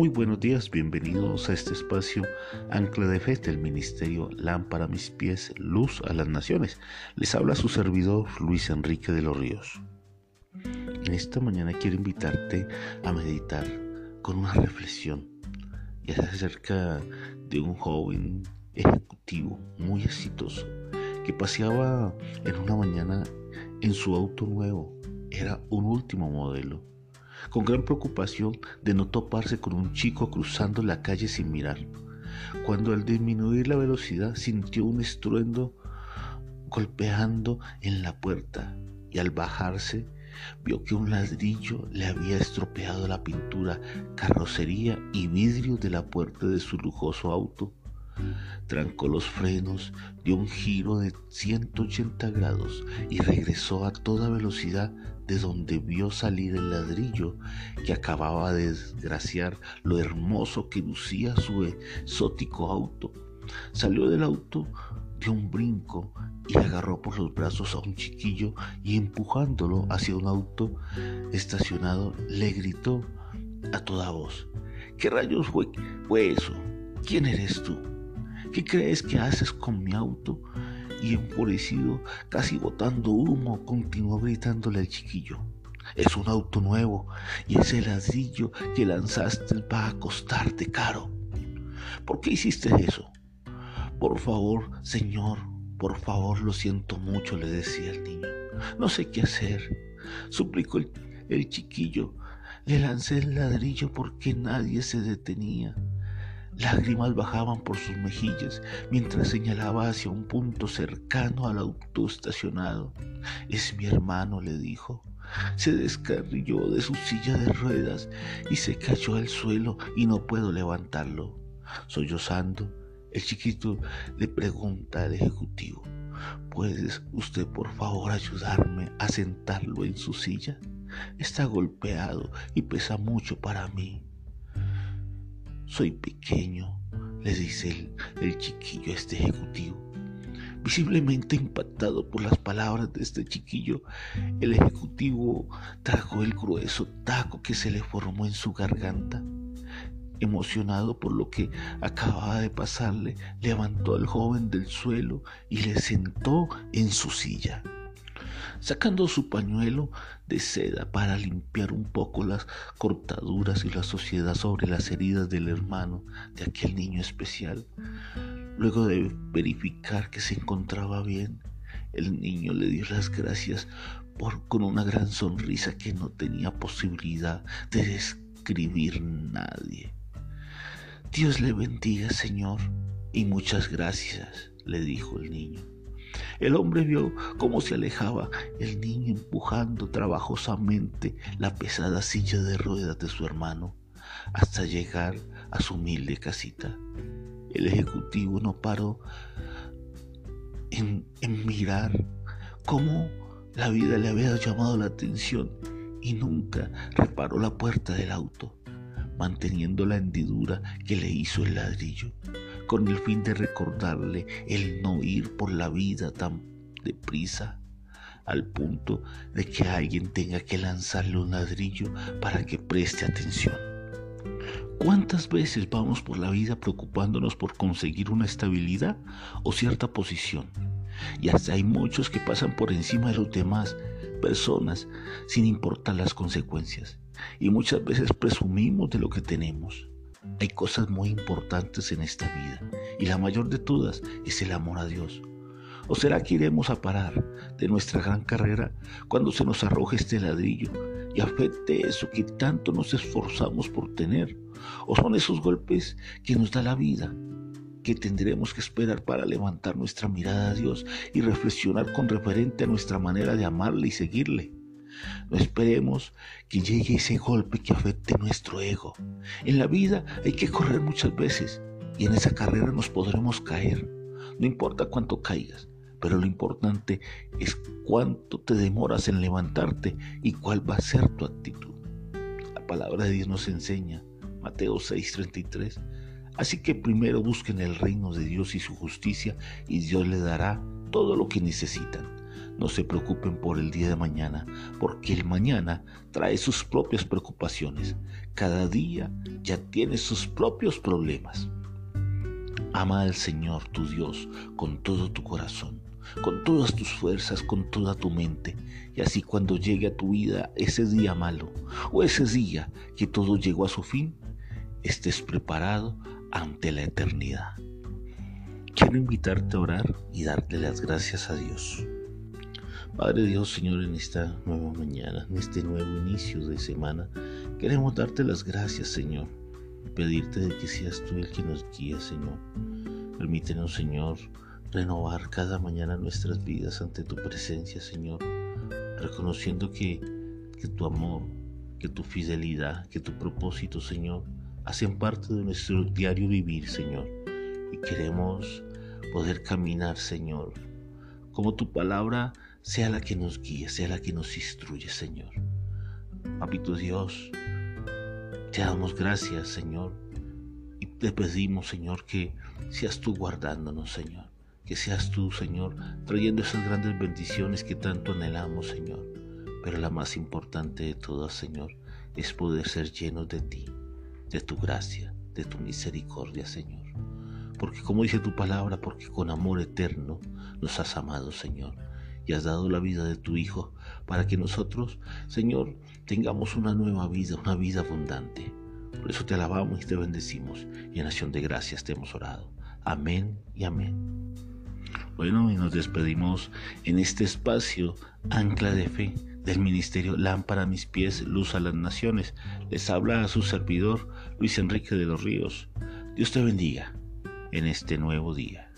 Muy buenos días, bienvenidos a este espacio Ancla de Fe del Ministerio Lámpara a mis pies, Luz a las Naciones. Les habla su servidor Luis Enrique de los Ríos. En esta mañana quiero invitarte a meditar con una reflexión y acerca de un joven ejecutivo muy exitoso que paseaba en una mañana en su auto nuevo. Era un último modelo con gran preocupación de no toparse con un chico cruzando la calle sin mirar. Cuando al disminuir la velocidad sintió un estruendo golpeando en la puerta y al bajarse vio que un ladrillo le había estropeado la pintura, carrocería y vidrio de la puerta de su lujoso auto. Trancó los frenos, dio un giro de 180 grados y regresó a toda velocidad de donde vio salir el ladrillo que acababa de desgraciar lo hermoso que lucía su exótico auto. Salió del auto dio un brinco y agarró por los brazos a un chiquillo y empujándolo hacia un auto estacionado le gritó a toda voz, ¿qué rayos fue, fue eso? ¿Quién eres tú? ¿Qué crees que haces con mi auto? Y enfurecido, casi botando humo, continuó gritándole al chiquillo. Es un auto nuevo y ese ladrillo que lanzaste va a costarte caro. ¿Por qué hiciste eso? Por favor, señor, por favor, lo siento mucho, le decía el niño. No sé qué hacer, suplicó el, el chiquillo. Le lancé el ladrillo porque nadie se detenía. Lágrimas bajaban por sus mejillas mientras señalaba hacia un punto cercano al auto estacionado. Es mi hermano, le dijo. Se descarrilló de su silla de ruedas y se cayó al suelo y no puedo levantarlo. Sollozando, el chiquito le pregunta al ejecutivo, ¿puedes usted por favor ayudarme a sentarlo en su silla? Está golpeado y pesa mucho para mí. Soy pequeño, le dice el, el chiquillo a este ejecutivo. Visiblemente impactado por las palabras de este chiquillo, el ejecutivo trajo el grueso taco que se le formó en su garganta. Emocionado por lo que acababa de pasarle, levantó al joven del suelo y le sentó en su silla sacando su pañuelo de seda para limpiar un poco las cortaduras y la suciedad sobre las heridas del hermano de aquel niño especial. Luego de verificar que se encontraba bien, el niño le dio las gracias por, con una gran sonrisa que no tenía posibilidad de describir nadie. Dios le bendiga, Señor, y muchas gracias, le dijo el niño. El hombre vio cómo se alejaba el niño empujando trabajosamente la pesada silla de ruedas de su hermano hasta llegar a su humilde casita. El ejecutivo no paró en, en mirar cómo la vida le había llamado la atención y nunca reparó la puerta del auto, manteniendo la hendidura que le hizo el ladrillo con el fin de recordarle el no ir por la vida tan deprisa al punto de que alguien tenga que lanzarle un ladrillo para que preste atención. ¿Cuántas veces vamos por la vida preocupándonos por conseguir una estabilidad o cierta posición? Y hasta hay muchos que pasan por encima de los demás personas sin importar las consecuencias. Y muchas veces presumimos de lo que tenemos. Hay cosas muy importantes en esta vida y la mayor de todas es el amor a Dios. ¿O será que iremos a parar de nuestra gran carrera cuando se nos arroje este ladrillo y afecte eso que tanto nos esforzamos por tener? ¿O son esos golpes que nos da la vida que tendremos que esperar para levantar nuestra mirada a Dios y reflexionar con referente a nuestra manera de amarle y seguirle? No esperemos que llegue ese golpe que afecte nuestro ego. En la vida hay que correr muchas veces y en esa carrera nos podremos caer. No importa cuánto caigas, pero lo importante es cuánto te demoras en levantarte y cuál va a ser tu actitud. La palabra de Dios nos enseña, Mateo 6:33, así que primero busquen el reino de Dios y su justicia y Dios le dará todo lo que necesitan. No se preocupen por el día de mañana, porque el mañana trae sus propias preocupaciones. Cada día ya tiene sus propios problemas. Ama al Señor tu Dios con todo tu corazón, con todas tus fuerzas, con toda tu mente. Y así cuando llegue a tu vida ese día malo o ese día que todo llegó a su fin, estés preparado ante la eternidad. Quiero invitarte a orar y darte las gracias a Dios. Padre Dios, Señor, en esta nueva mañana, en este nuevo inicio de semana, queremos darte las gracias, Señor, y pedirte de que seas tú el que nos guíe, Señor. Permítenos, Señor, renovar cada mañana nuestras vidas ante tu presencia, Señor, reconociendo que, que tu amor, que tu fidelidad, que tu propósito, Señor, hacen parte de nuestro diario vivir, Señor. Y queremos poder caminar, Señor, como tu palabra sea la que nos guíe, sea la que nos instruye, Señor. Papito Dios, te damos gracias, Señor, y te pedimos, Señor, que seas tú guardándonos, Señor. Que seas tú, Señor, trayendo esas grandes bendiciones que tanto anhelamos, Señor. Pero la más importante de todas, Señor, es poder ser llenos de ti de tu gracia, de tu misericordia, Señor. Porque como dice tu palabra, porque con amor eterno nos has amado, Señor, y has dado la vida de tu Hijo para que nosotros, Señor, tengamos una nueva vida, una vida abundante. Por eso te alabamos y te bendecimos, y en acción de gracias te hemos orado. Amén y amén. Bueno, y nos despedimos en este espacio, ancla de fe del ministerio Lámpara a mis pies, luz a las naciones. Les habla a su servidor Luis Enrique de los Ríos. Dios te bendiga en este nuevo día.